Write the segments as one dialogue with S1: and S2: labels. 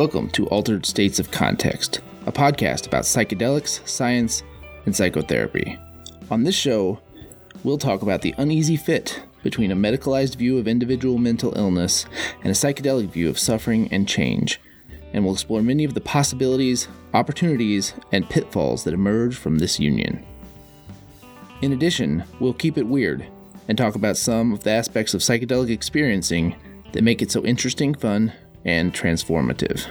S1: Welcome to Altered States of Context, a podcast about psychedelics, science, and psychotherapy. On this show, we'll talk about the uneasy fit between a medicalized view of individual mental illness and a psychedelic view of suffering and change, and we'll explore many of the possibilities, opportunities, and pitfalls that emerge from this union. In addition, we'll keep it weird and talk about some of the aspects of psychedelic experiencing that make it so interesting, fun, and transformative.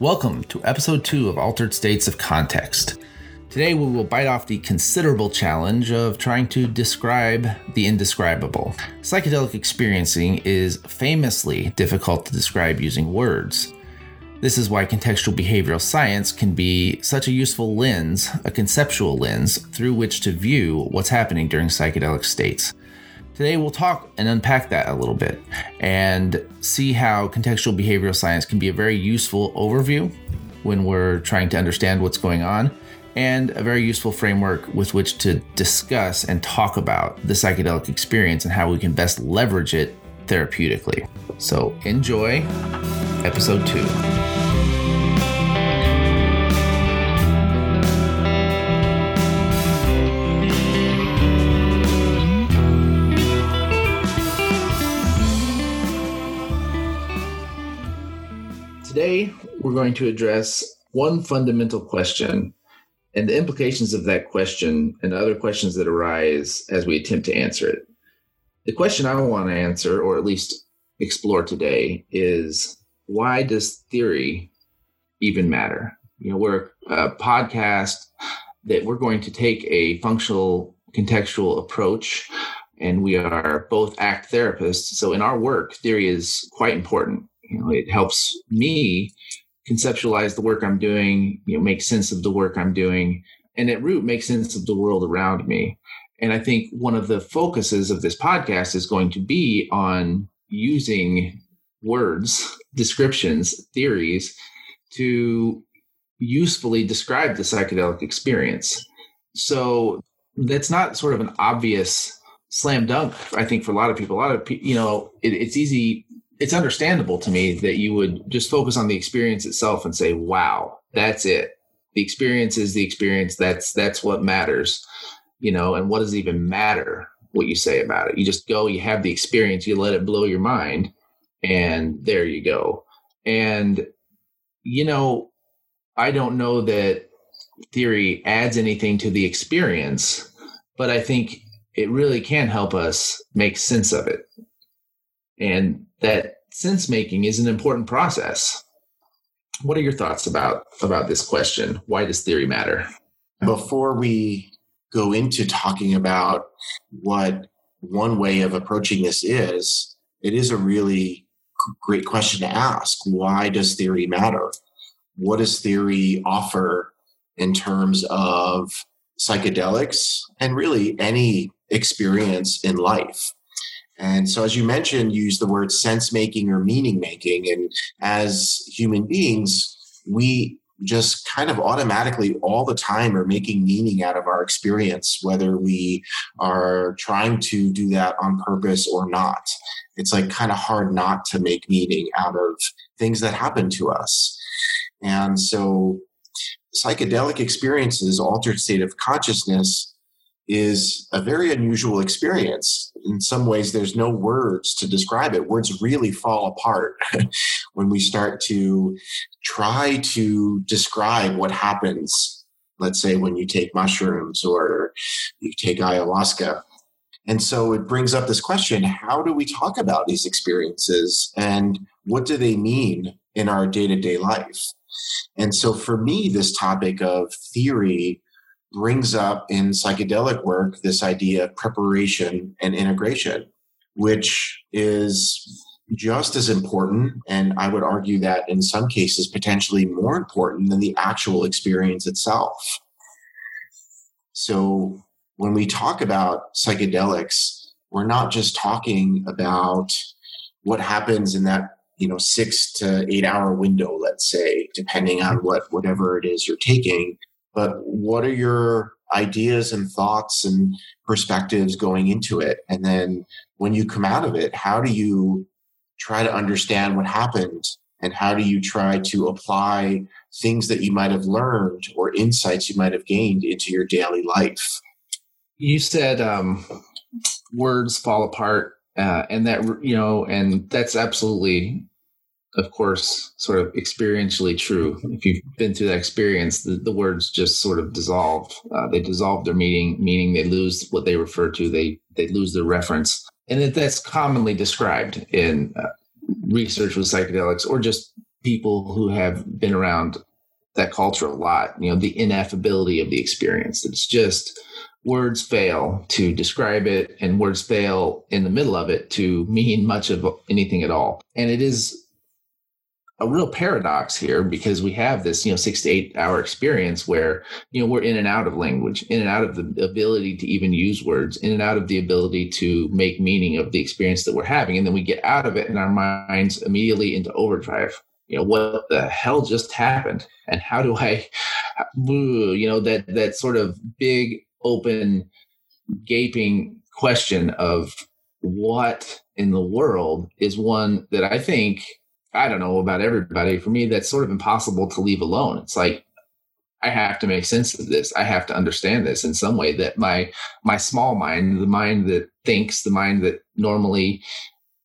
S1: Welcome to episode 2 of Altered States of Context. Today we will bite off the considerable challenge of trying to describe the indescribable. Psychedelic experiencing is famously difficult to describe using words. This is why contextual behavioral science can be such a useful lens, a conceptual lens, through which to view what's happening during psychedelic states. Today, we'll talk and unpack that a little bit and see how contextual behavioral science can be a very useful overview when we're trying to understand what's going on, and a very useful framework with which to discuss and talk about the psychedelic experience and how we can best leverage it therapeutically. So, enjoy episode two. Today, we're going to address one fundamental question and the implications of that question and other questions that arise as we attempt to answer it. The question I want to answer, or at least explore today, is why does theory even matter? You know, we're a podcast that we're going to take a functional contextual approach and we are both ACT therapists. So in our work, theory is quite important you know it helps me conceptualize the work i'm doing you know make sense of the work i'm doing and at root make sense of the world around me and i think one of the focuses of this podcast is going to be on using words descriptions theories to usefully describe the psychedelic experience so that's not sort of an obvious slam dunk i think for a lot of people a lot of you know it, it's easy it's understandable to me that you would just focus on the experience itself and say, wow, that's it. The experience is the experience. That's that's what matters. You know, and what does even matter what you say about it? You just go, you have the experience, you let it blow your mind, and there you go. And you know, I don't know that theory adds anything to the experience, but I think it really can help us make sense of it. And that sense making is an important process. What are your thoughts about about this question? Why does theory matter?
S2: Before we go into talking about what one way of approaching this is, it is a really great question to ask. Why does theory matter? What does theory offer in terms of psychedelics and really any experience in life? And so, as you mentioned, use the word sense making or meaning making. And as human beings, we just kind of automatically all the time are making meaning out of our experience, whether we are trying to do that on purpose or not. It's like kind of hard not to make meaning out of things that happen to us. And so, psychedelic experiences, altered state of consciousness, is a very unusual experience. In some ways, there's no words to describe it. Words really fall apart when we start to try to describe what happens, let's say, when you take mushrooms or you take ayahuasca. And so it brings up this question how do we talk about these experiences and what do they mean in our day to day life? And so for me, this topic of theory brings up in psychedelic work this idea of preparation and integration, which is just as important. And I would argue that in some cases, potentially more important than the actual experience itself. So when we talk about psychedelics, we're not just talking about what happens in that you know six to eight hour window let's say depending on what whatever it is you're taking but what are your ideas and thoughts and perspectives going into it? And then when you come out of it how do you try to understand what happened? And how do you try to apply things that you might have learned or insights you might have gained into your daily life?
S1: You said um, words fall apart uh, and that you know and that's absolutely of course sort of experientially true. If you've been through that experience the, the words just sort of dissolve. Uh, they dissolve their meaning meaning they lose what they refer to they they lose their reference. And that, that's commonly described in uh, research with psychedelics or just people who have been around that culture a lot you know the ineffability of the experience. It's just words fail to describe it and words fail in the middle of it to mean much of anything at all. And it is a real paradox here because we have this, you know, six to eight hour experience where, you know, we're in and out of language, in and out of the ability to even use words, in and out of the ability to make meaning of the experience that we're having. And then we get out of it and our minds immediately into overdrive. You know, what the hell just happened? And how do I, you know, that, that sort of big open, gaping question of what in the world is one that I think, I don't know about everybody. For me, that's sort of impossible to leave alone. It's like, I have to make sense of this. I have to understand this in some way that my my small mind, the mind that thinks, the mind that normally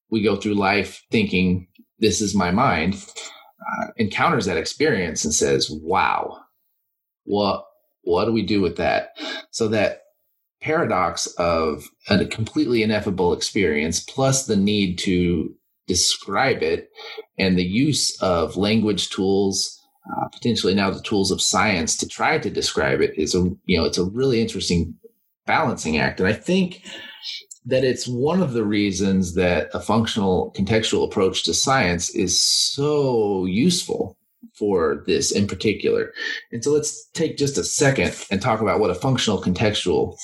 S1: we go through life thinking this is my mind, uh, encounters that experience and says, "Wow, what what do we do with that? So that paradox of a completely ineffable experience plus the need to describe it and the use of language tools uh, potentially now the tools of science to try to describe it is a you know it's a really interesting balancing act and i think that it's one of the reasons that a functional contextual approach to science is so useful for this in particular. And so let's take just a second and talk about what a functional contextual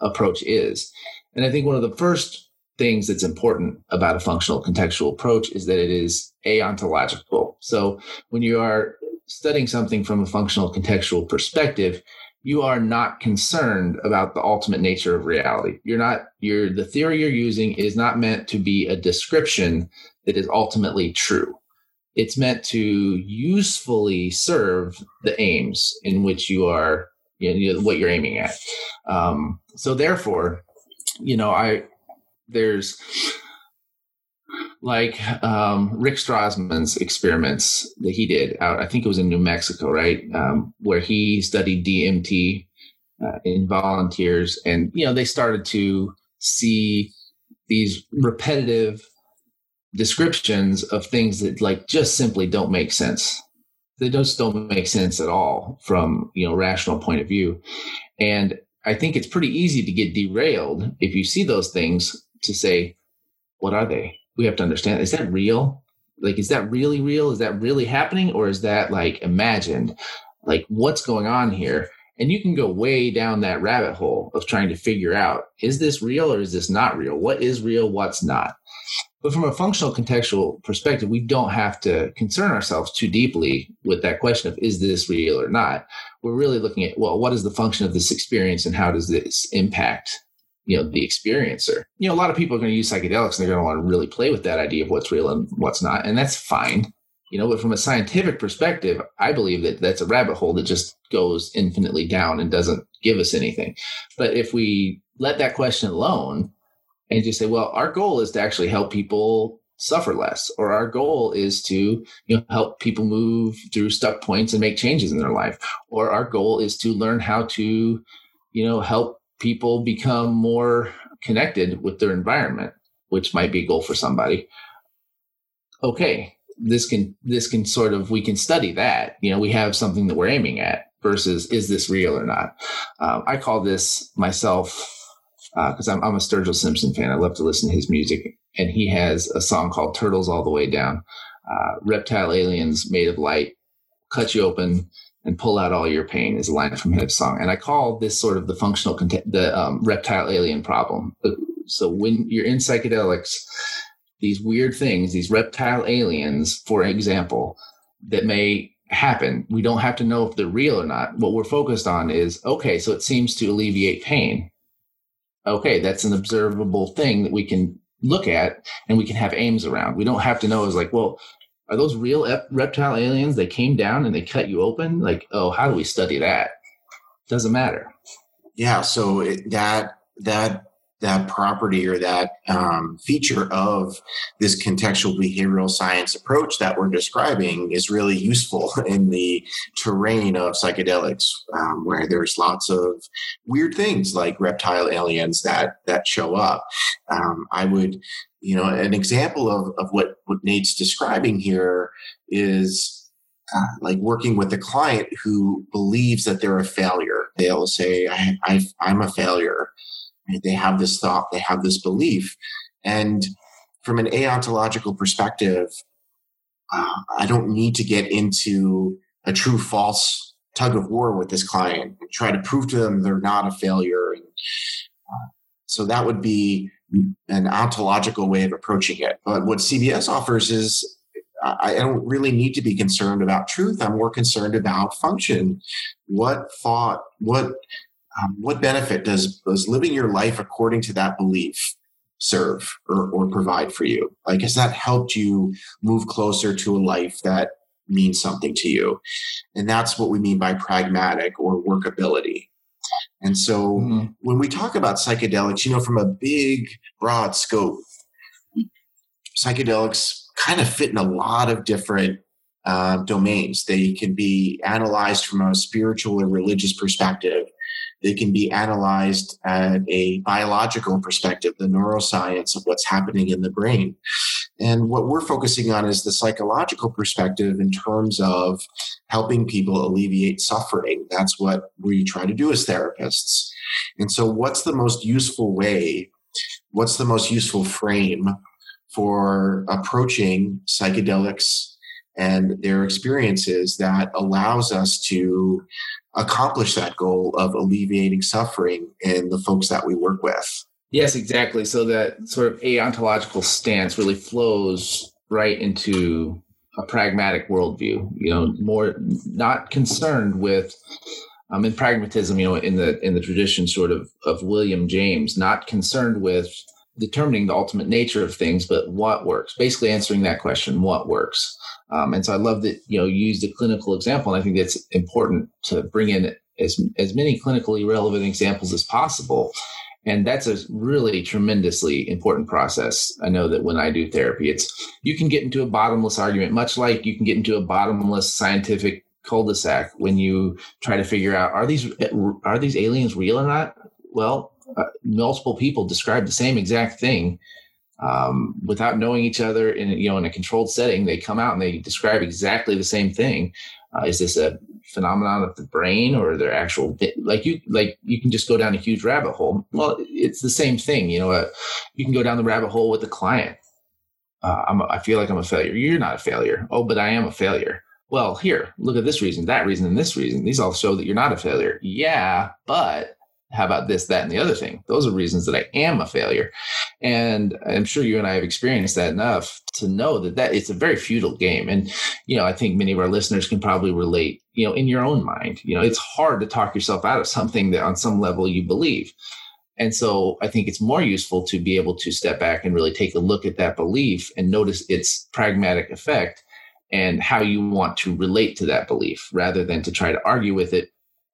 S1: approach is. And I think one of the first things that's important about a functional contextual approach is that it is aontological. So when you are studying something from a functional contextual perspective, you are not concerned about the ultimate nature of reality. You're not, you're, the theory you're using is not meant to be a description that is ultimately true it's meant to usefully serve the aims in which you are you know, what you're aiming at um, so therefore you know i there's like um, rick strassman's experiments that he did out i think it was in new mexico right? Um, where he studied dmt uh, in volunteers and you know they started to see these repetitive descriptions of things that like just simply don't make sense. They just don't make sense at all from you know rational point of view. And i think it's pretty easy to get derailed if you see those things to say what are they? We have to understand is that real? Like is that really real? Is that really happening? Or is that like imagined? Like what's going on here? And you can go way down that rabbit hole of trying to figure out is this real or is this not real? What is real? What's not? But from a functional contextual perspective, we don't have to concern ourselves too deeply with that question of is this real or not. We're really looking at, well, what is the function of this experience and how does this impact, you know, the experiencer? You know, a lot of people are going to use psychedelics and they're going to want to really play with that idea of what's real and what's not. And that's fine. You know, but from a scientific perspective, I believe that that's a rabbit hole that just goes infinitely down and doesn't give us anything. But if we let that question alone, and just say, well, our goal is to actually help people suffer less, or our goal is to you know help people move through stuck points and make changes in their life, or our goal is to learn how to you know help people become more connected with their environment, which might be a goal for somebody. Okay, this can this can sort of we can study that. You know, we have something that we're aiming at versus is this real or not. Um, I call this myself because uh, I'm, I'm a Sturgill Simpson fan. I love to listen to his music, and he has a song called "Turtles All the Way Down." Uh, reptile aliens made of light cut you open and pull out all your pain is a line from his song, and I call this sort of the functional the um, reptile alien problem. So when you're in psychedelics, these weird things, these reptile aliens, for example, that may happen. We don't have to know if they're real or not. What we're focused on is okay, so it seems to alleviate pain. Okay, that's an observable thing that we can look at and we can have aims around. We don't have to know is like, well, are those real ep- reptile aliens? They came down and they cut you open. Like, oh, how do we study that? Doesn't matter.
S2: Yeah. So it, that that that property or that um, feature of this contextual behavioral science approach that we're describing is really useful in the terrain of psychedelics, um, where there's lots of weird things like reptile aliens that that show up. Um, I would, you know, an example of, of what what Nate's describing here is. Uh, like working with a client who believes that they're a failure. They'll say, I, I, I'm a failure they have this thought, they have this belief. And from an aontological perspective, uh, I don't need to get into a true false tug of war with this client and try to prove to them they're not a failure. And, uh, so that would be an ontological way of approaching it. But what CBS offers is I don't really need to be concerned about truth. I'm more concerned about function. What thought, what um, what benefit does, does living your life according to that belief serve or, or provide for you? Like, has that helped you move closer to a life that means something to you? And that's what we mean by pragmatic or workability. And so mm-hmm. when we talk about psychedelics, you know, from a big, broad scope, psychedelics kind of fit in a lot of different uh, domains. They can be analyzed from a spiritual or religious perspective. They can be analyzed at a biological perspective, the neuroscience of what's happening in the brain. And what we're focusing on is the psychological perspective in terms of helping people alleviate suffering. That's what we try to do as therapists. And so, what's the most useful way? What's the most useful frame for approaching psychedelics and their experiences that allows us to accomplish that goal of alleviating suffering in the folks that we work with.
S1: Yes, exactly. So that sort of aontological stance really flows right into a pragmatic worldview. You know, more not concerned with um, in pragmatism. You know, in the in the tradition sort of of William James, not concerned with determining the ultimate nature of things, but what works. Basically, answering that question: what works. Um, and so I love that you know used a clinical example, and I think that's important to bring in as as many clinically relevant examples as possible. And that's a really tremendously important process. I know that when I do therapy, it's you can get into a bottomless argument, much like you can get into a bottomless scientific cul-de-sac when you try to figure out are these are these aliens real or not. Well, uh, multiple people describe the same exact thing um, without knowing each other in you know in a controlled setting they come out and they describe exactly the same thing uh, is this a phenomenon of the brain or their actual like you like you can just go down a huge rabbit hole. Well it's the same thing you know uh, you can go down the rabbit hole with the client. Uh, I'm a, i feel like i'm a failure. You're not a failure. Oh but i am a failure. Well here look at this reason that reason and this reason. These all show that you're not a failure. Yeah but how about this, that, and the other thing? Those are reasons that I am a failure. And I'm sure you and I have experienced that enough to know that that it's a very futile game. And, you know, I think many of our listeners can probably relate, you know, in your own mind, you know, it's hard to talk yourself out of something that on some level you believe. And so I think it's more useful to be able to step back and really take a look at that belief and notice its pragmatic effect and how you want to relate to that belief rather than to try to argue with it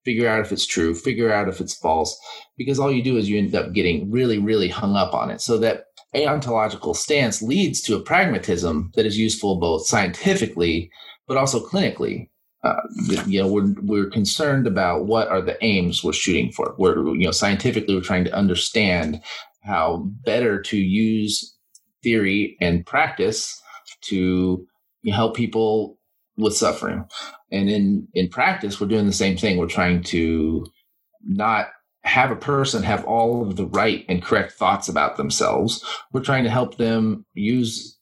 S1: figure out if it's true, figure out if it's false, because all you do is you end up getting really, really hung up on it. So that aontological stance leads to a pragmatism that is useful both scientifically but also clinically. Uh, you know, we're we're concerned about what are the aims we're shooting for. We're you know scientifically we're trying to understand how better to use theory and practice to help people with suffering. And in in practice, we're doing the same thing. We're trying to not have a person have all of the right and correct thoughts about themselves. We're trying to help them use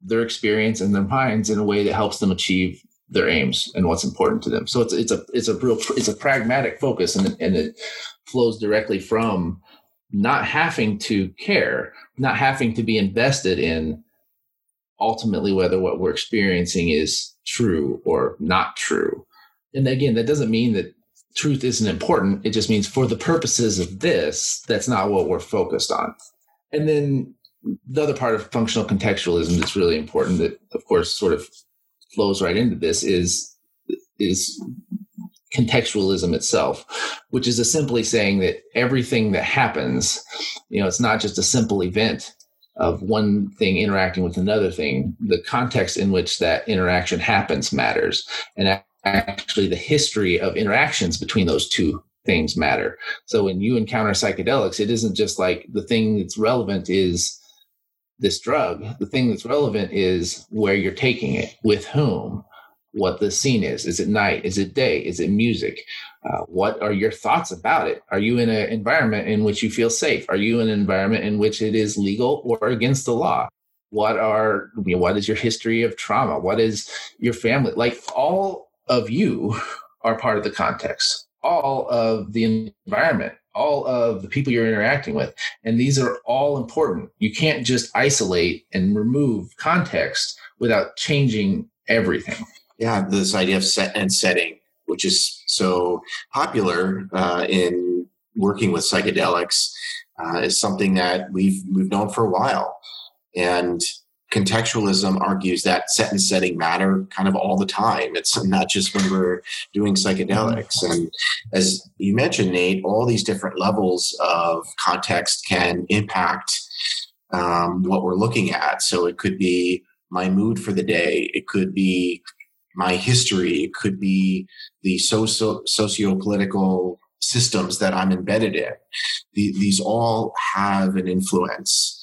S1: their experience and their minds in a way that helps them achieve their aims and what's important to them. So it's it's a it's a real it's a pragmatic focus and and it flows directly from not having to care, not having to be invested in ultimately whether what we're experiencing is true or not true. And again, that doesn't mean that truth isn't important. It just means for the purposes of this, that's not what we're focused on. And then the other part of functional contextualism that's really important that of course sort of flows right into this is is contextualism itself, which is a simply saying that everything that happens, you know, it's not just a simple event of one thing interacting with another thing. The context in which that interaction happens matters. And actually, the history of interactions between those two things matter. So when you encounter psychedelics, it isn't just like the thing that's relevant is this drug. The thing that's relevant is where you're taking it, with whom, what the scene is. Is it night? Is it day? Is it music? Uh, what are your thoughts about it? Are you in an environment in which you feel safe? Are you in an environment in which it is legal or against the law? What are you know, what is your history of trauma? What is your family like? All of you are part of the context. All of the environment, all of the people you're interacting with, and these are all important. You can't just isolate and remove context without changing everything
S2: yeah, this idea of set and setting, which is so popular uh, in working with psychedelics, uh, is something that we've we've known for a while, and contextualism argues that set and setting matter kind of all the time. It's not just when we're doing psychedelics. And as you mentioned, Nate, all these different levels of context can impact um, what we're looking at. So it could be my mood for the day. It could be my history. It could be the socio socio-political systems that I'm embedded in. The, these all have an influence.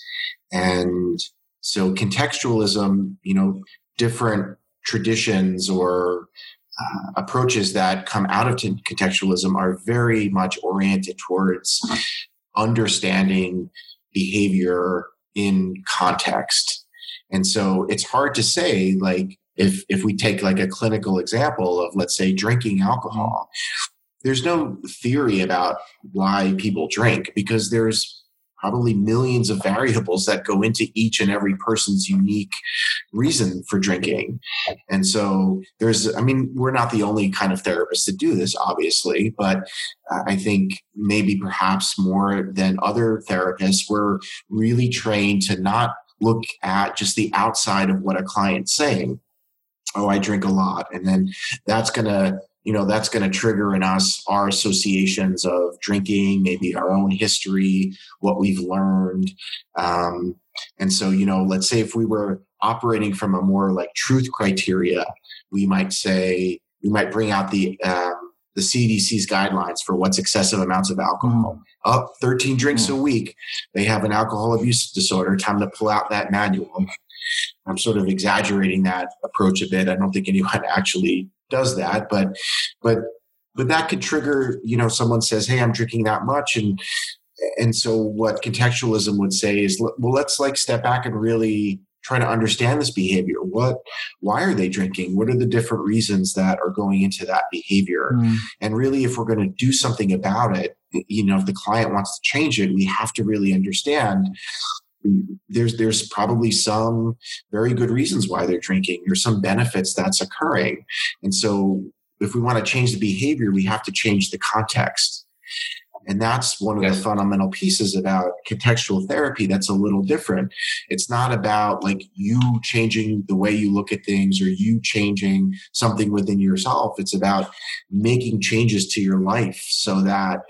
S2: And so contextualism, you know, different traditions or uh, approaches that come out of contextualism are very much oriented towards understanding behavior in context. And so it's hard to say, like, if if we take like a clinical example of let's say drinking alcohol there's no theory about why people drink because there's probably millions of variables that go into each and every person's unique reason for drinking. And so there's, I mean, we're not the only kind of therapists that do this, obviously, but I think maybe perhaps more than other therapists, we're really trained to not look at just the outside of what a client's saying, oh, I drink a lot. And then that's going to, you know, that's going to trigger in us our associations of drinking, maybe our own history, what we've learned. Um, and so, you know, let's say if we were operating from a more like truth criteria, we might say, we might bring out the, um, the CDC's guidelines for what's excessive amounts of alcohol. Mm. Up 13 drinks mm. a week, they have an alcohol abuse disorder. Time to pull out that manual I'm sort of exaggerating that approach a bit. I don't think anyone actually does that, but but but that could trigger, you know, someone says, "Hey, I'm drinking that much," and and so what contextualism would say is, well, let's like step back and really try to understand this behavior. What, why are they drinking? What are the different reasons that are going into that behavior? Mm. And really, if we're going to do something about it, you know, if the client wants to change it, we have to really understand there's there's probably some very good reasons why they're drinking. There's some benefits that's occurring, and so if we want to change the behavior, we have to change the context. And that's one of yes. the fundamental pieces about contextual therapy that's a little different. It's not about like you changing the way you look at things or you changing something within yourself. It's about making changes to your life so that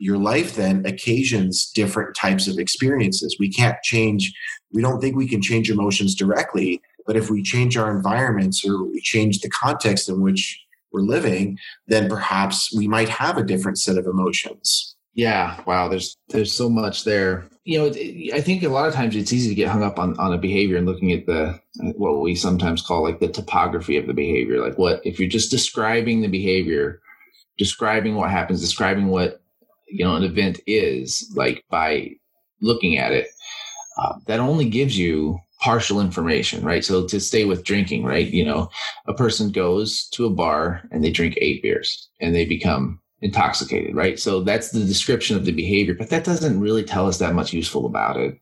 S2: your life then occasions different types of experiences. We can't change, we don't think we can change emotions directly, but if we change our environments or we change the context in which we're living, then perhaps we might have a different set of emotions.
S1: Yeah, wow. There's there's so much there. You know, I think a lot of times it's easy to get hung up on on a behavior and looking at the uh, what we sometimes call like the topography of the behavior. Like what if you're just describing the behavior, describing what happens, describing what you know an event is like by looking at it uh, that only gives you partial information right? So to stay with drinking right? You know a person goes to a bar and they drink eight beers and they become intoxicated right? So that's the description of the behavior but that doesn't really tell us that much useful about it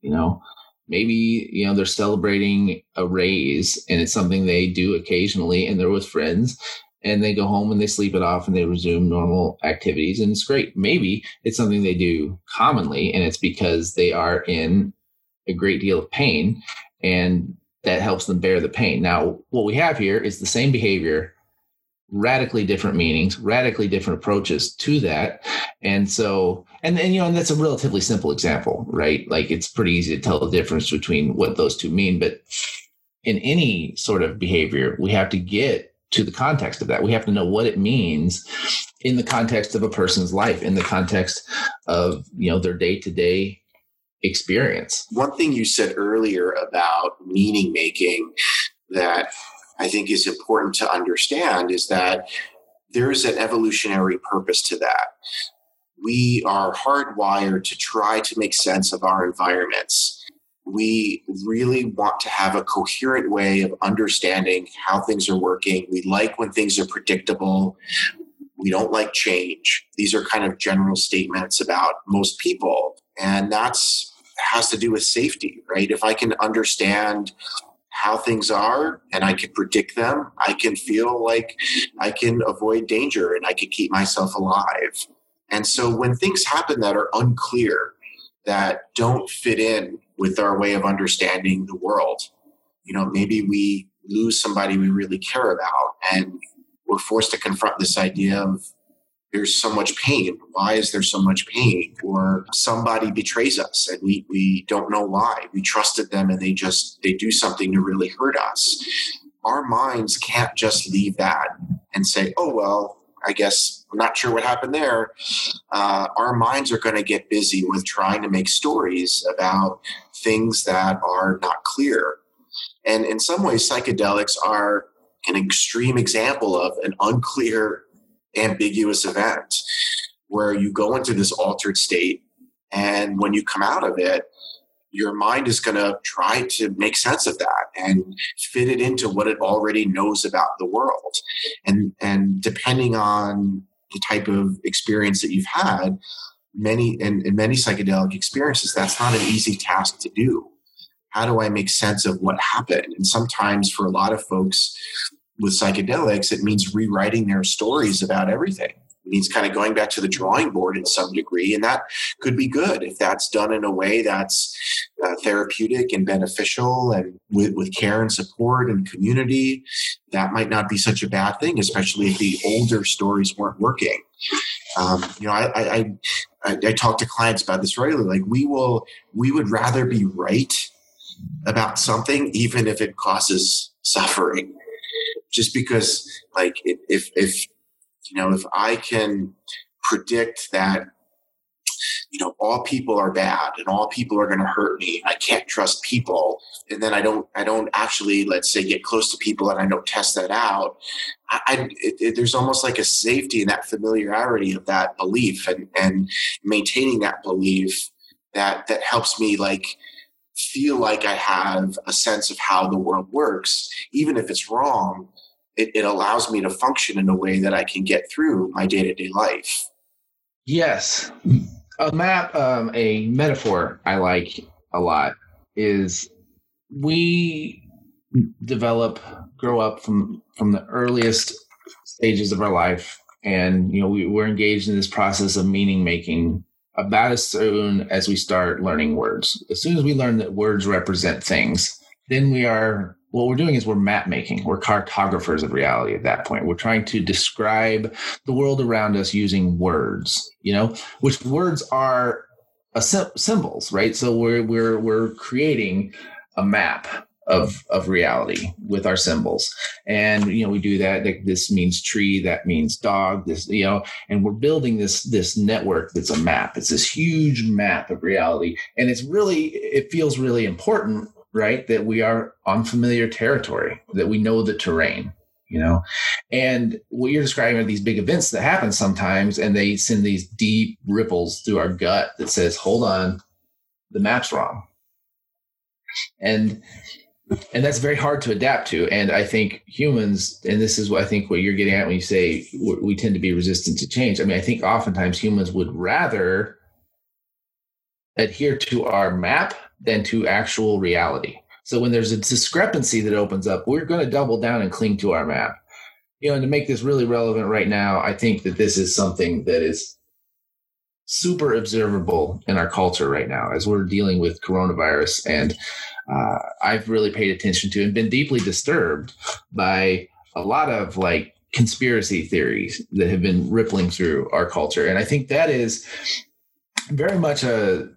S1: you know? Maybe you know they're celebrating a raise and it's something they do occasionally and they're with friends and they go home and they sleep it off and they resume normal activities and it's great maybe it's something they do commonly and it's because they are in a great deal of pain and that helps them bear the pain now what we have here is the same behavior radically different meanings, radically different approaches to that. And so, and then, you know, and that's a relatively simple example, right? Like it's pretty easy to tell the difference between what those two mean. But in any sort of behavior, we have to get to the context of that. We have to know what it means in the context of a person's life, in the context of, you know, their day to day experience.
S2: One thing you said earlier about meaning making that I think is important to understand is that there is an evolutionary purpose to that. We are hardwired to try to make sense of our environments. We really want to have a coherent way of understanding how things are working. We like when things are predictable. We don't like change. These are kind of general statements about most people. And that's has to do with safety, right? If I can understand how things are and I can predict them, I can feel like I can avoid danger and I can keep myself alive. And so when things happen that are unclear, that don't fit in with our way of understanding the world, you know, maybe we lose somebody we really care about and we're forced to confront this idea of there's so much pain. Why is there so much pain? Or somebody betrays us and we, we don't know why. We trusted them and they just they do something to really hurt us. Our minds can't just leave that and say, oh well, I guess I'm not sure what happened there. Uh, our minds are going to get busy with trying to make stories about things that are not clear. And in some ways, psychedelics are an extreme example of an unclear ambiguous event where you go into this altered state and when you come out of it your mind is going to try to make sense of that and fit it into what it already knows about the world. And and depending on the type of experience that you've had many in, in many psychedelic experiences that's not an easy task to do. How do i make sense of what happened? And sometimes for a lot of folks with psychedelics, it means rewriting their stories about everything. Means kind of going back to the drawing board in some degree. And that could be good if that's done in a way that's uh, therapeutic and beneficial and with, with care and support and community. That might not be such a bad thing, especially if the older stories weren't working. Um, you know, I, I, I, I talk to clients about this regularly. Like we will, we would rather be right about something, even if it causes suffering just because like if if you know if i can predict that you know all people are bad and all people are going to hurt me i can't trust people and then i don't i don't actually let's say get close to people and i don't test that out I, I it, it, there's almost like a safety in that familiarity of that belief and and maintaining that belief that that helps me like feel like i have a sense of how the world works even if it's wrong it, it allows me to function in a way that I can get through my day to day life.
S1: Yes. A map, um, a metaphor I like a lot is we develop, grow up from from the earliest stages of our life, and you know we, we're engaged in this process of meaning making about as soon as we start learning words. As soon as we learn that words represent things, then we are what we're doing is we're map making. We're cartographers of reality at that point. We're trying to describe the world around us using words you know which words are symbols right? So we're we're we're creating a map of of reality with our symbols. And you know we do that like this means tree that means dog this you know and we're building this this network that's a map. It's this huge map of reality. And it's really it feels really important right? That we are on familiar territory, that we know the terrain, you know? And what you're describing are these big events that happen sometimes, and they send these deep ripples through our gut that says, hold on, the map's wrong. And and that's very hard to adapt to. And I think humans, and this is what I think what you're getting at when you say we tend to be resistant to change. I mean, I think oftentimes humans would rather adhere to our map than to actual reality. So when there's a discrepancy that opens up, we're going to double down and cling to our map. You know, and to make this really relevant right now, I think that this is something that is super observable in our culture right now as we're dealing with coronavirus. And uh, I've really paid attention to and been deeply disturbed by a lot of like conspiracy theories that have been rippling through our culture. And I think that is very much a,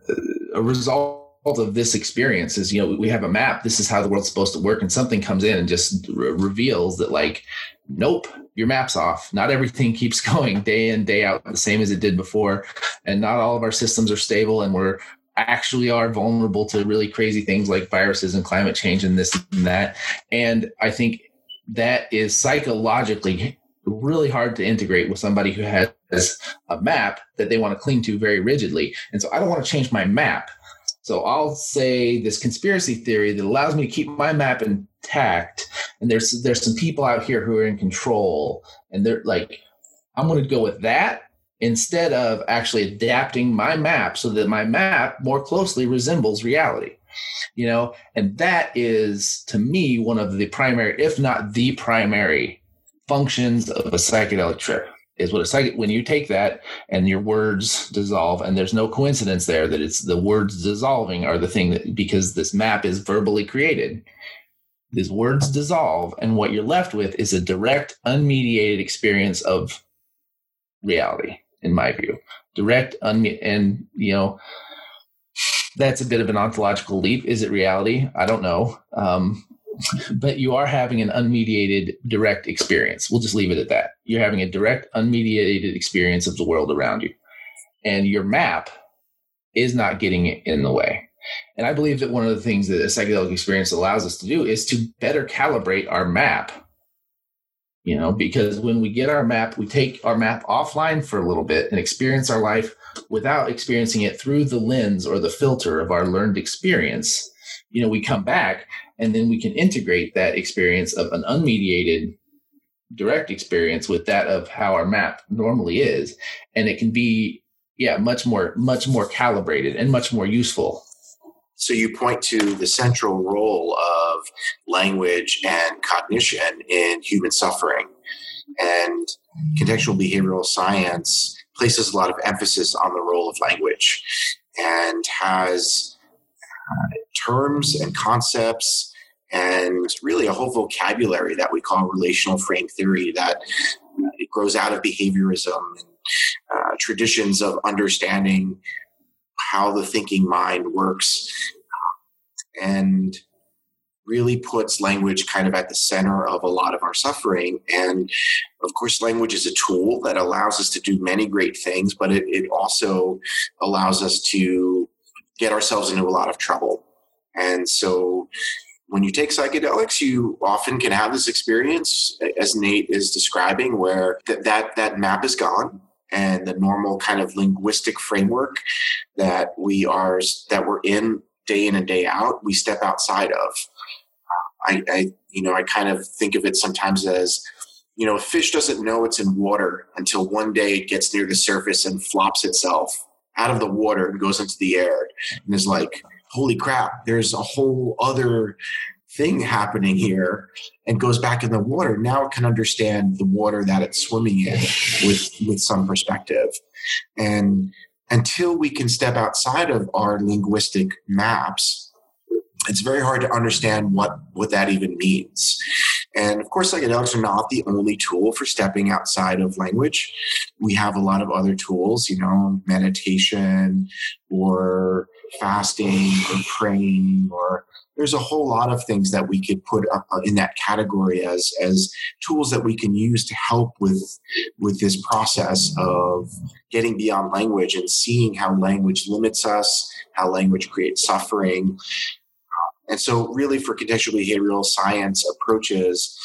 S1: a result of this experience is you know we have a map this is how the world's supposed to work and something comes in and just re- reveals that like nope your map's off not everything keeps going day in day out the same as it did before and not all of our systems are stable and we're actually are vulnerable to really crazy things like viruses and climate change and this and that and i think that is psychologically really hard to integrate with somebody who has a map that they want to cling to very rigidly. And so I don't want to change my map. So I'll say this conspiracy theory that allows me to keep my map intact. And there's there's some people out here who are in control, and they're like, I'm going to go with that instead of actually adapting my map so that my map more closely resembles reality. You know, and that is to me one of the primary, if not the primary, functions of a psychedelic trip is what a psych when you take that and your words dissolve and there's no coincidence there that it's the words dissolving are the thing that because this map is verbally created. These words dissolve and what you're left with is a direct unmediated experience of reality in my view. Direct unme- and you know that's a bit of an ontological leap. Is it reality? I don't know. Um, but you are having an unmediated direct experience. We'll just leave it at that. You're having a direct unmediated experience of the world around you. And your map is not getting in the way. And I believe that one of the things that a psychedelic experience allows us to do is to better calibrate our map. You know, because when we get our map, we take our map offline for a little bit and experience our life without experiencing it through the lens or the filter of our learned experience. You know, we come back and then we can integrate that experience of an unmediated direct experience with that of how our map normally is. And it can be yeah much more much more calibrated and much more useful.
S2: So you point to the central role of language and cognition in human suffering and contextual behavioral science places a lot of emphasis on the role of language and has uh, terms and concepts and really a whole vocabulary that we call relational frame theory that uh, it grows out of behaviorism and uh, traditions of understanding how the thinking mind works and really puts language kind of at the center of a lot of our suffering. And of course, language is a tool that allows us to do many great things, but it, it also allows us to get ourselves into a lot of trouble. And so when you take psychedelics, you often can have this experience, as Nate is describing, where th- that that map is gone, and the normal kind of linguistic framework that we are that we're in day in and day out, we step outside of. I, I you know, I kind of think of it sometimes as you know, a fish doesn't know it's in water until one day it gets near the surface and flops itself out of the water and goes into the air and is like holy crap, there's a whole other thing happening here and goes back in the water. Now it can understand the water that it's swimming in with, with some perspective. And until we can step outside of our linguistic maps, it's very hard to understand what, what that even means. And of course, psychedelics are not the only tool for stepping outside of language. We have a lot of other tools, you know, meditation or fasting or praying or there's a whole lot of things that we could put uh, in that category as as tools that we can use to help with with this process of getting beyond language and seeing how language limits us how language creates suffering. Uh, and so really for contextual behavioral science approaches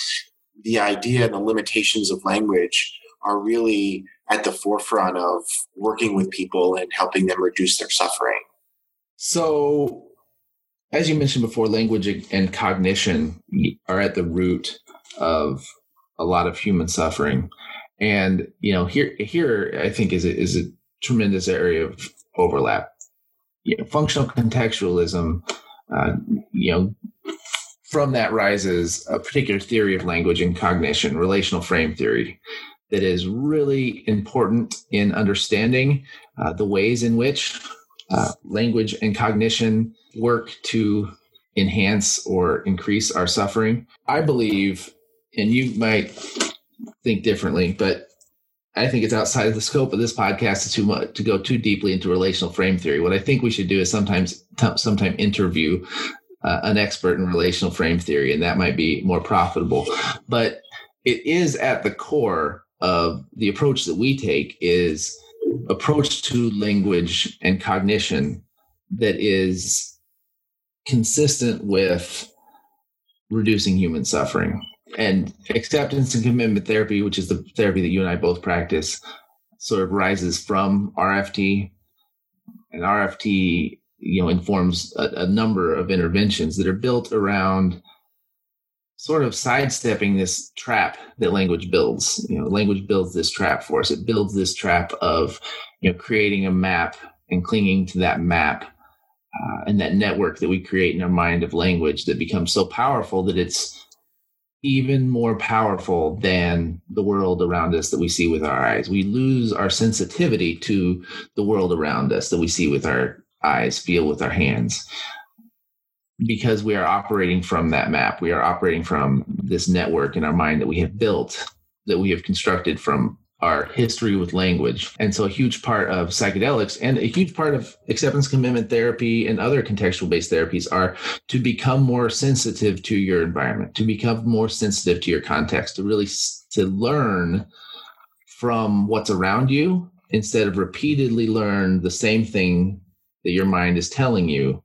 S2: the idea and the limitations of language are really at the forefront of working with people and helping them reduce their suffering
S1: so, as you mentioned before, language and cognition are at the root of a lot of human suffering, and you know here here I think is a, is a tremendous area of overlap. you know, functional contextualism, uh, you know, from that rises a particular theory of language and cognition, relational frame theory, that is really important in understanding uh, the ways in which uh, language and cognition work to enhance or increase our suffering. I believe, and you might think differently, but I think it's outside of the scope of this podcast to too much to go too deeply into relational frame theory. What I think we should do is sometimes t- sometime interview uh, an expert in relational frame theory, and that might be more profitable. But it is at the core of the approach that we take is approach to language and cognition that is consistent with reducing human suffering. And acceptance and commitment therapy which is the therapy that you and i both practice sort of rises from rft and rft you know informs a, a number of interventions that are built around sort of sidestepping this trap that language builds. You know language builds this trap for us. It builds this trap of you know creating a map and clinging to that map uh, and that network that we create in our mind of language that becomes so powerful that it's even more powerful than the world around us that we see with our eyes. We lose our sensitivity to the world around us that we see with our eyes, feel with our hands, because we are operating from that map. We are operating from this network in our mind that we have built, that we have constructed from our history with language. And so a huge part of psychedelics and a huge part of acceptance commitment therapy and other contextual based therapies are to become more sensitive to your environment, to become more sensitive to your context, to really to learn from what's around you instead of repeatedly learn the same thing that your mind is telling you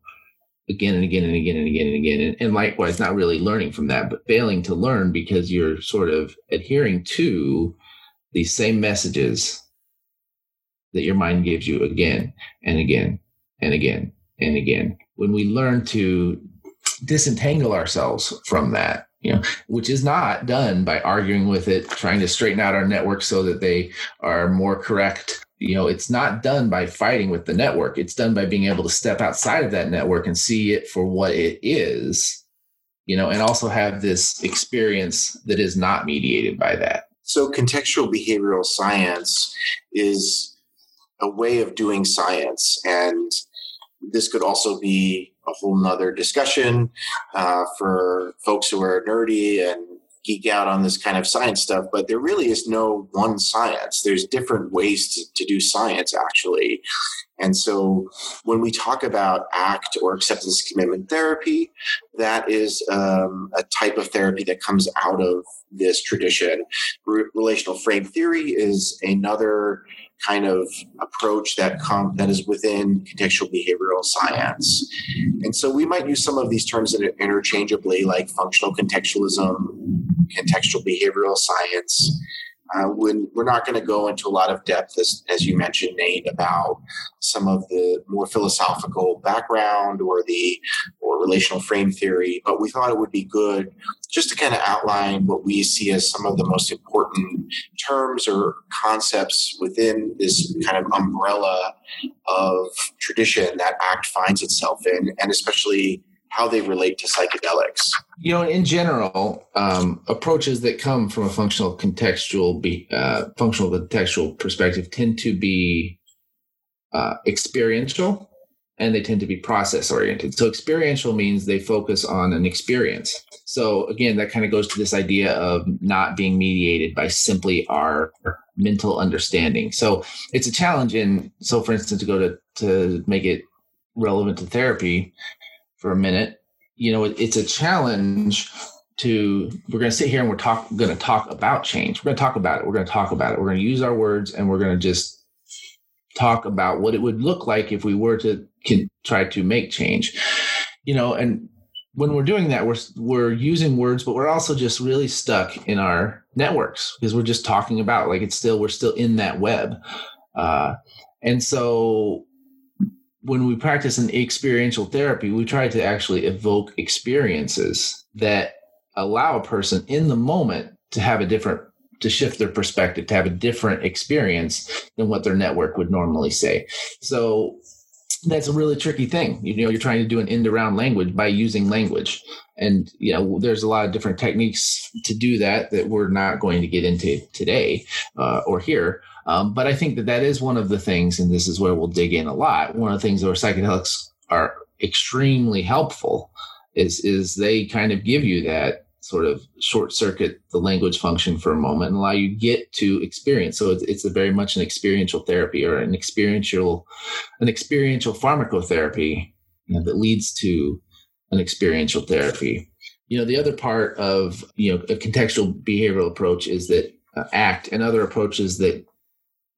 S1: again and again and again and again and again. And, and, likewise, not really learning from that, but failing to learn because you're sort of adhering to these same messages that your mind gives you again and again and again and again. When we learn to disentangle ourselves from that, you know, which is not done by arguing with it, trying to straighten out our network so that they are more correct. You know, it's not done by fighting with the network. It's done by being able to step outside of that network and see it for what it is, you know, and also have this experience that is not mediated by that.
S2: So, contextual behavioral science is a way of doing science. And this could also be a whole nother discussion uh, for folks who are nerdy and geek out on this kind of science stuff, but there really is no one science. There's different ways to, to do science, actually. And so when we talk about ACT or acceptance commitment therapy, that is um, a type of therapy that comes out of this tradition. Re- relational frame theory is another kind of approach that com- that is within contextual behavioral science. And so we might use some of these terms interchangeably, like functional contextualism, contextual behavioral science. Uh, when we're not going to go into a lot of depth, as, as you mentioned, Nate, about some of the more philosophical background or the or relational frame theory, but we thought it would be good just to kind of outline what we see as some of the most important terms or concepts within this kind of umbrella of tradition that ACT finds itself in, and especially how they relate to psychedelics.
S1: You know, in general, um, approaches that come from a functional contextual, be, uh, functional contextual perspective tend to be uh, experiential and they tend to be process oriented. So experiential means they focus on an experience. So again, that kind of goes to this idea of not being mediated by simply our mental understanding. So it's a challenge in so for instance to go to to make it relevant to therapy, for a minute, you know, it, it's a challenge to we're going to sit here and we're talk going to talk about change. We're going to talk about it. We're going to talk about it. We're going to use our words and we're going to just talk about what it would look like if we were to can, try to make change. You know, and when we're doing that, we're we're using words, but we're also just really stuck in our networks because we're just talking about like it's still we're still in that web, uh, and so when we practice an experiential therapy, we try to actually evoke experiences that allow a person in the moment to have a different to shift their perspective to have a different experience than what their network would normally say so that's a really tricky thing. You know, you're trying to do an end around language by using language. And, you know, there's a lot of different techniques to do that that we're not going to get into today uh, or here. Um, but I think that that is one of the things, and this is where we'll dig in a lot. One of the things where psychedelics are extremely helpful is is they kind of give you that sort of short circuit the language function for a moment and allow you get to experience. So it's, it's very much an experiential therapy or an experiential, an experiential pharmacotherapy you know, that leads to an experiential therapy. You know, the other part of, you know, a contextual behavioral approach is that uh, ACT and other approaches that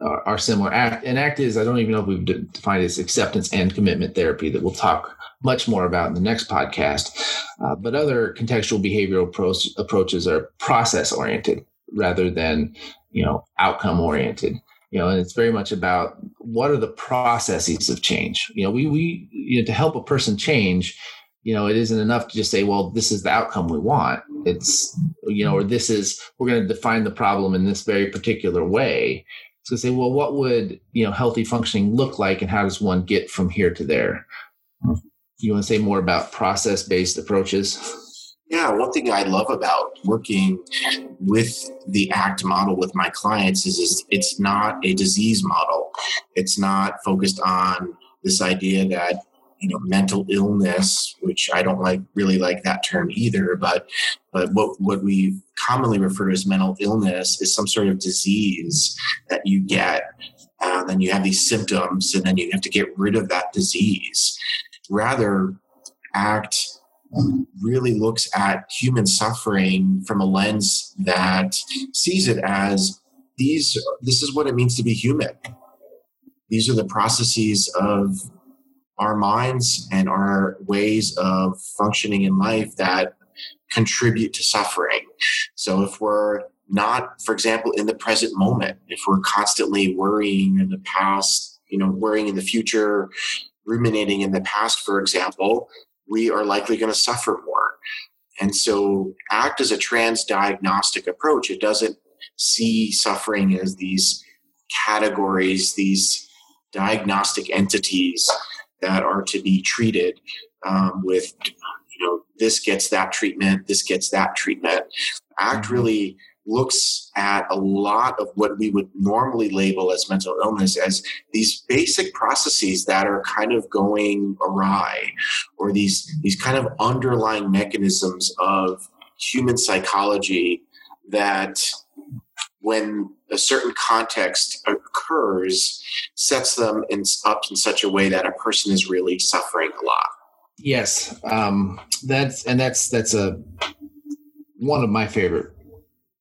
S1: are, are similar. ACT and ACT is, I don't even know if we've defined it as acceptance and commitment therapy that we'll talk much more about in the next podcast. Uh, but other contextual behavioral approach, approaches are process oriented rather than, you know, outcome oriented. You know, and it's very much about what are the processes of change. You know, we we you know to help a person change, you know, it isn't enough to just say, well, this is the outcome we want. It's you know, or this is we're going to define the problem in this very particular way. So say, well, what would you know healthy functioning look like, and how does one get from here to there? you want to say more about process based approaches?
S2: Yeah, one thing I love about working with the ACT model with my clients is, is it's not a disease model. It's not focused on this idea that you know mental illness, which I don't like really like that term either. But but what what we commonly refer to as mental illness is some sort of disease that you get. Uh, then you have these symptoms, and then you have to get rid of that disease rather act really looks at human suffering from a lens that sees it as these this is what it means to be human these are the processes of our minds and our ways of functioning in life that contribute to suffering so if we're not for example in the present moment if we're constantly worrying in the past you know worrying in the future ruminating in the past, for example, we are likely going to suffer more. And so, ACT as a trans diagnostic approach. It doesn't see suffering as these categories, these diagnostic entities that are to be treated um, with, you know, this gets that treatment, this gets that treatment. ACT mm-hmm. really looks at a lot of what we would normally label as mental illness as these basic processes that are kind of going awry or these these kind of underlying mechanisms of human psychology that when a certain context occurs sets them in, up in such a way that a person is really suffering a lot.
S1: Yes um, that's and that's that's a one of my favorite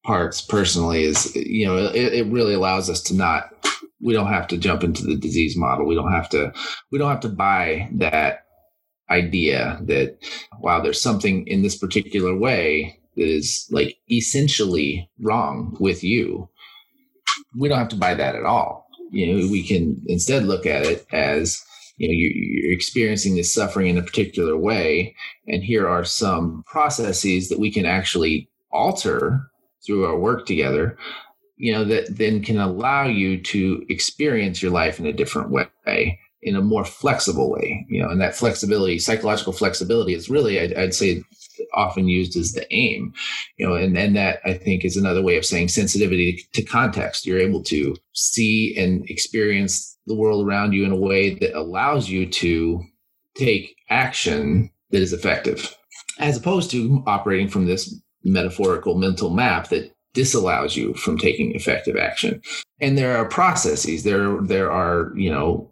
S1: parts personally is you know it, it really allows us to not we don't have to jump into the disease model. We don't have to we don't have to buy that idea that wow there's something in this particular way that is like essentially wrong with you we don't have to buy that at all. You know we can instead look at it as you know you're, experiencing this suffering in a particular way and here are some processes that we can actually alter through our work together, you know, that then can allow you to experience your life in a different way, in a more flexible way, you know, and that flexibility, psychological flexibility is really, I'd, I'd say, often used as the aim, you know, and, and that I think is another way of saying sensitivity to context. You're able to see and experience the world around you in a way that allows you to take action that is effective, as opposed to operating from this metaphorical mental map that disallows you from taking effective action. And there are processes, there, there are, you know,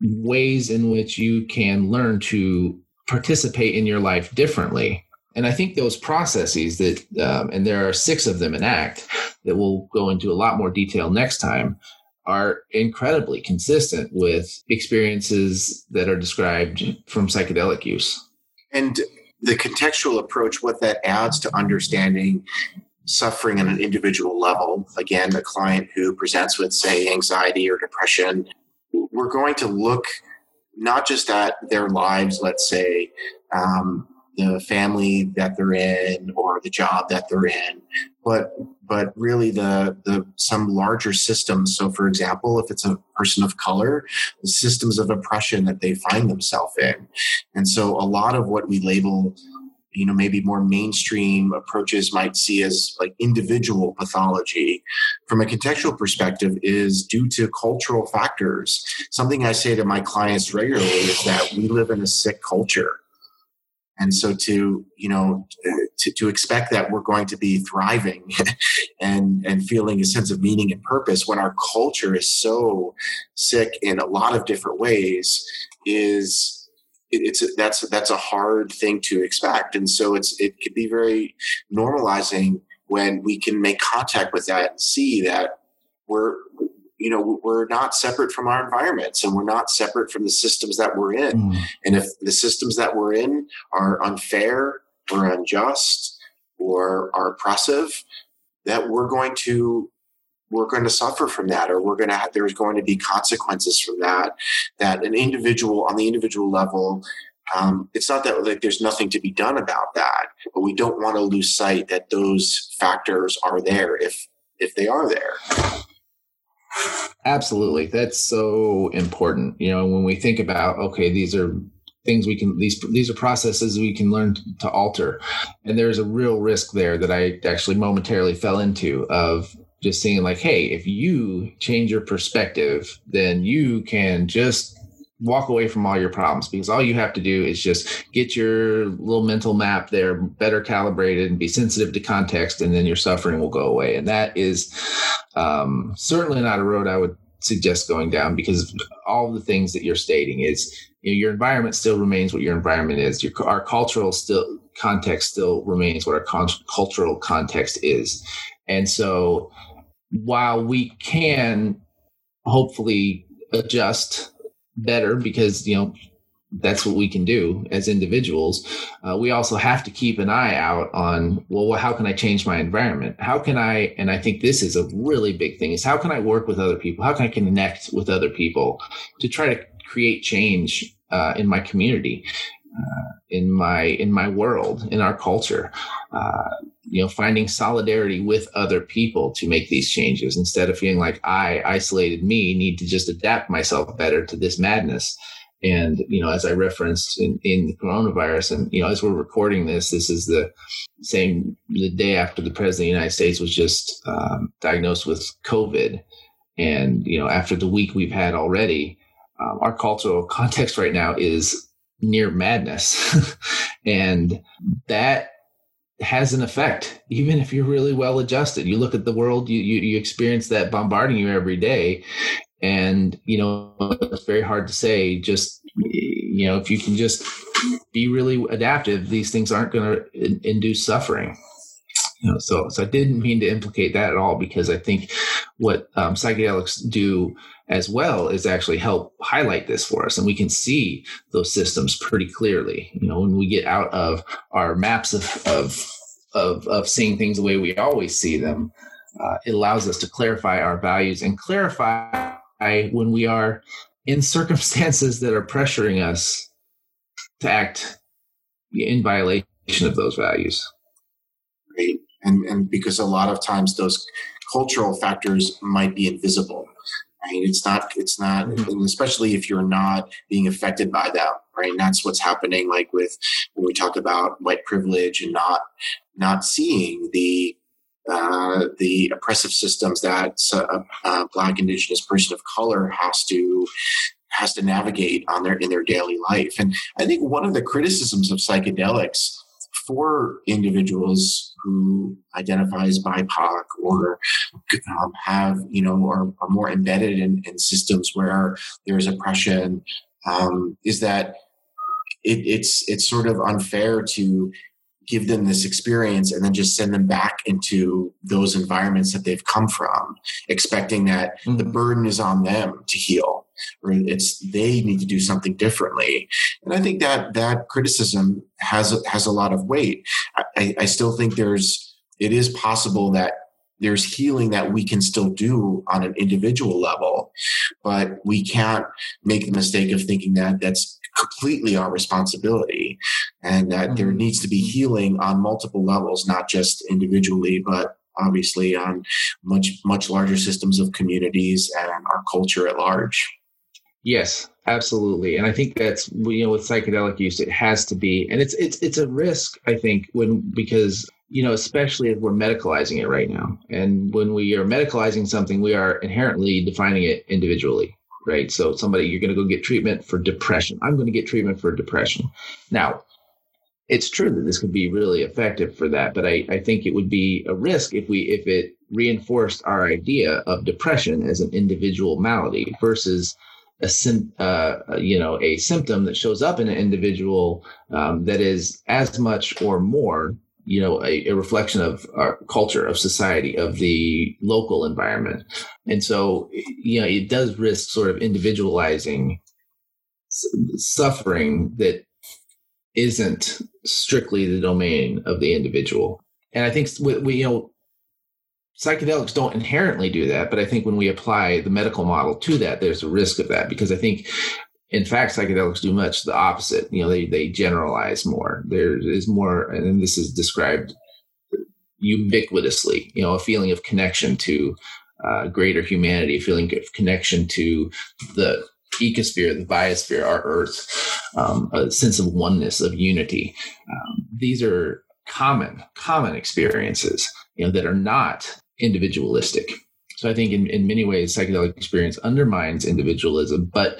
S1: ways in which you can learn to participate in your life differently. And I think those processes that, um, and there are six of them in ACT that we'll go into a lot more detail next time, are incredibly consistent with experiences that are described from psychedelic use.
S2: And the contextual approach, what that adds to understanding suffering on an individual level. Again, a client who presents with, say, anxiety or depression, we're going to look not just at their lives, let's say, um, the family that they're in or the job that they're in but but really the the some larger systems. So for example if it's a person of color the systems of oppression that they find themselves in. And so a lot of what we label you know maybe more mainstream approaches might see as like individual pathology. From a contextual perspective is due to cultural factors. Something i say to my clients regularly is that we live in a sick culture. And so to you know to, to expect that we're going to be thriving and and feeling a sense of meaning and purpose when our culture is so sick in a lot of different ways is it's that's that's a hard thing to expect and so it's it can be very normalizing when we can make contact with that and see that we're you know we're not separate from our environments and we're not separate from the systems that we're in mm. and if the systems that we're in are unfair or unjust or are oppressive that we're going to we're going to suffer from that or we're going to have, there's going to be consequences from that that an individual on the individual level um, it's not that like there's nothing to be done about that but we don't want to lose sight that those factors are there if if they are there.
S1: Absolutely. That's so important. You know when we think about okay these are things we can these these are processes we can learn to alter. And there's a real risk there that i actually momentarily fell into of just seeing like, hey, if you change your perspective, then you can just walk away from all your problems because all you have to do is just get your little mental map there better calibrated and be sensitive to context and then your suffering will go away. And that is um, certainly not a road i would suggest going down because all the things that you're stating is you know, your environment still remains what your environment is. Your our cultural still context still remains what our con- cultural context is. And so while we can hopefully adjust better because you know that's what we can do as individuals uh, we also have to keep an eye out on well how can i change my environment? How can i and i think this is a really big thing is how can i work with other people? How can i connect with other people to try to create change uh, in my community uh, in my in my world in our culture uh, you know finding solidarity with other people to make these changes. Instead of feeling like i isolated me need to just adapt myself better to this madness. And you know as i referenced in, in the coronavirus and you know as we're recording this this is the same the day after the president of the united states was just um, diagnosed with covid. And you know after the week we've had already um, our cultural context right now is near madness. and that has an effect, even if you're really well adjusted. You look at the world, you, you, you experience that bombarding you every day. And, you know, it's very hard to say just, you know, if you can just be really adaptive, these things aren't going to in, induce suffering. You know, so, so I didn't mean to implicate that at all because I think what um, psychedelics do as well is actually help highlight this for us and we can see those systems pretty clearly. You know when we get out of our maps of of of, of seeing things the way we always see them uh, it allows us to clarify our values and clarify when we are in circumstances that are pressuring us to act in violation of those values.
S2: Right and and because a lot of times those cultural factors might be invisible right? It's not, it's not, mm-hmm. especially if you're not being affected by them, right? And that's what's happening, like with when we talk about white privilege and not, not seeing the, uh, the oppressive systems that a, a black indigenous person of color has to has to navigate on their in their daily life. And I think one of the criticisms of psychedelics for individuals who identify as BIPOC or um, have, you know, are, are more embedded in, in, systems where there's oppression, um, is that it, it's it's sort of unfair to give them this experience and then just send them back into those environments that they've come from, expecting that mm-hmm. the burden is on them to heal or it's they need to do something differently. And I think that that criticism has has a lot of weight. I, I still think there's it is possible that there's healing that we can still do on an individual level, but we can't make the mistake of thinking that that's completely our responsibility and that mm-hmm. there needs to be healing on multiple levels, not just individually, but obviously on much, much larger systems of communities and our culture at large.
S1: Yes, absolutely. And I think that's you know with psychedelic use it has to be and it's it's it's a risk I think when because you know especially if we're medicalizing it right now. And when we are medicalizing something we are inherently defining it individually, right? So somebody you're going to go get treatment for depression. I'm going to get treatment for depression. Now, it's true that this could be really effective for that, but I, I think it would be a risk if we if it reinforced our idea of depression as an individual malady versus a sim, uh, you know a symptom that shows up in an individual um, that is as much or more you know a, a, reflection of our culture of society of the local environment. And so you know it does risk sort of individualizing suffering that isn't strictly the domain of the individual. And i think we, we you know psychedelics don't inherently do that but i think when we apply the medical model to that there's a risk of that because i think in fact psychedelics do much the opposite. You know they they generalize more. There is more and this is described ubiquitously you know a feeling of connection to uh, greater humanity a feeling of connection to the ecosphere the biosphere our earth um, a sense of oneness of unity. Um, these are common common experiences you know that are not individualistic. So I think in, in many ways, psychedelic experience undermines individualism, but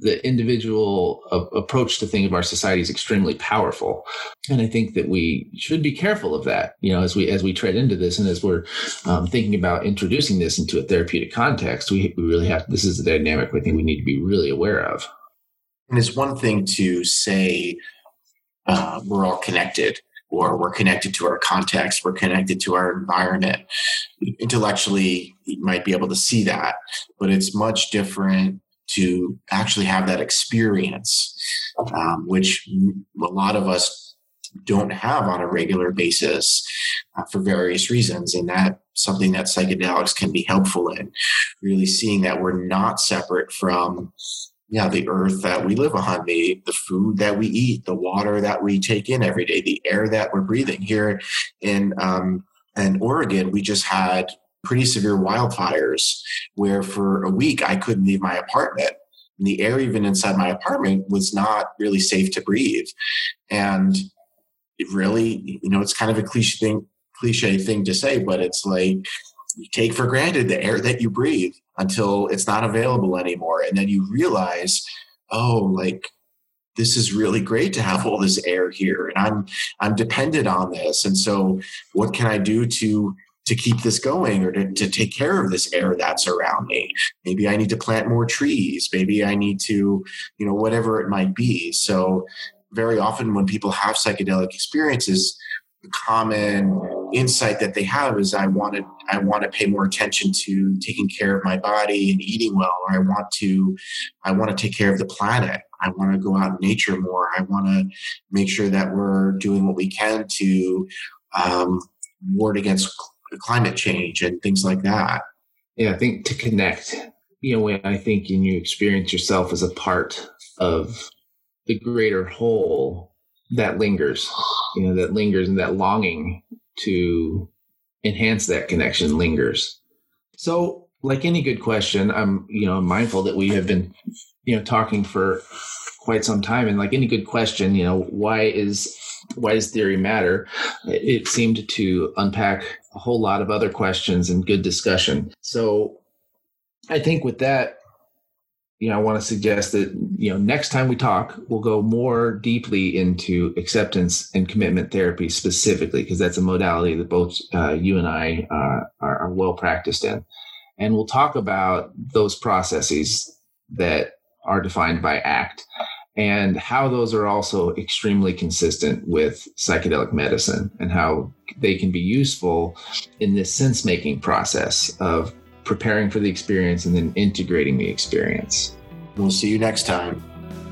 S1: the individual uh, approach to think of our society is extremely powerful and i think that we should be careful of that you know as we as we tread into this and as we're um, thinking about introducing this into a therapeutic context we, we really have this is a dynamic i think we need to be really aware of
S2: and it's one thing to say uh, we're all connected or we're connected to our context, we're connected to our environment. Intellectually, you might be able to see that, but it's much different to actually have that experience, um, which a lot of us don't have on a regular basis uh, for various reasons. And that something that psychedelics can be helpful in, really seeing that we're not separate from yeah, the earth that we live on, the the food that we eat, the water that we take in every day, the air that we're breathing. Here in um, in Oregon, we just had pretty severe wildfires where for a week I couldn't leave my apartment. And the air even inside my apartment was not really safe to breathe. And it really, you know, it's kind of a cliche thing, cliche thing to say, but it's like you take for granted the air that you breathe until it's not available anymore. And then you realize, oh, like this is really great to have all this air here and I'm I'm dependent on this. And so what can I do to to keep this going or to, to take care of this air that's around me? Maybe I need to plant more trees. Maybe I need to, you know, whatever it might be. So very often when people have psychedelic experiences, the common insight that they have is I wanted I want to pay more attention to taking care of my body and eating well, or I want to I want to take care of the planet. I want to go out in nature more. I want to make sure that we're doing what we can to um, ward against climate change and things like that.
S1: Yeah, I think to connect, you know, when I think and you experience yourself as a part of the greater whole that lingers, you know, that lingers and that longing to enhance that connection lingers. So, like any good question, I'm you know mindful that we have been you know talking for quite some time, and like any good question, you know, why is why does theory matter? It seemed to unpack a whole lot of other questions and good discussion. So, I think with that, you know, I want to suggest that, you know, next time we talk, we'll go more deeply into acceptance and commitment therapy specifically, because that's a modality that both uh, you and I uh, are, are well practiced in. And we'll talk about those processes that are defined by ACT and how those are also extremely consistent with psychedelic medicine and how they can be useful in this sense making process of preparing for the experience and then integrating the experience.
S2: We'll see you next time.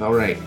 S1: All right.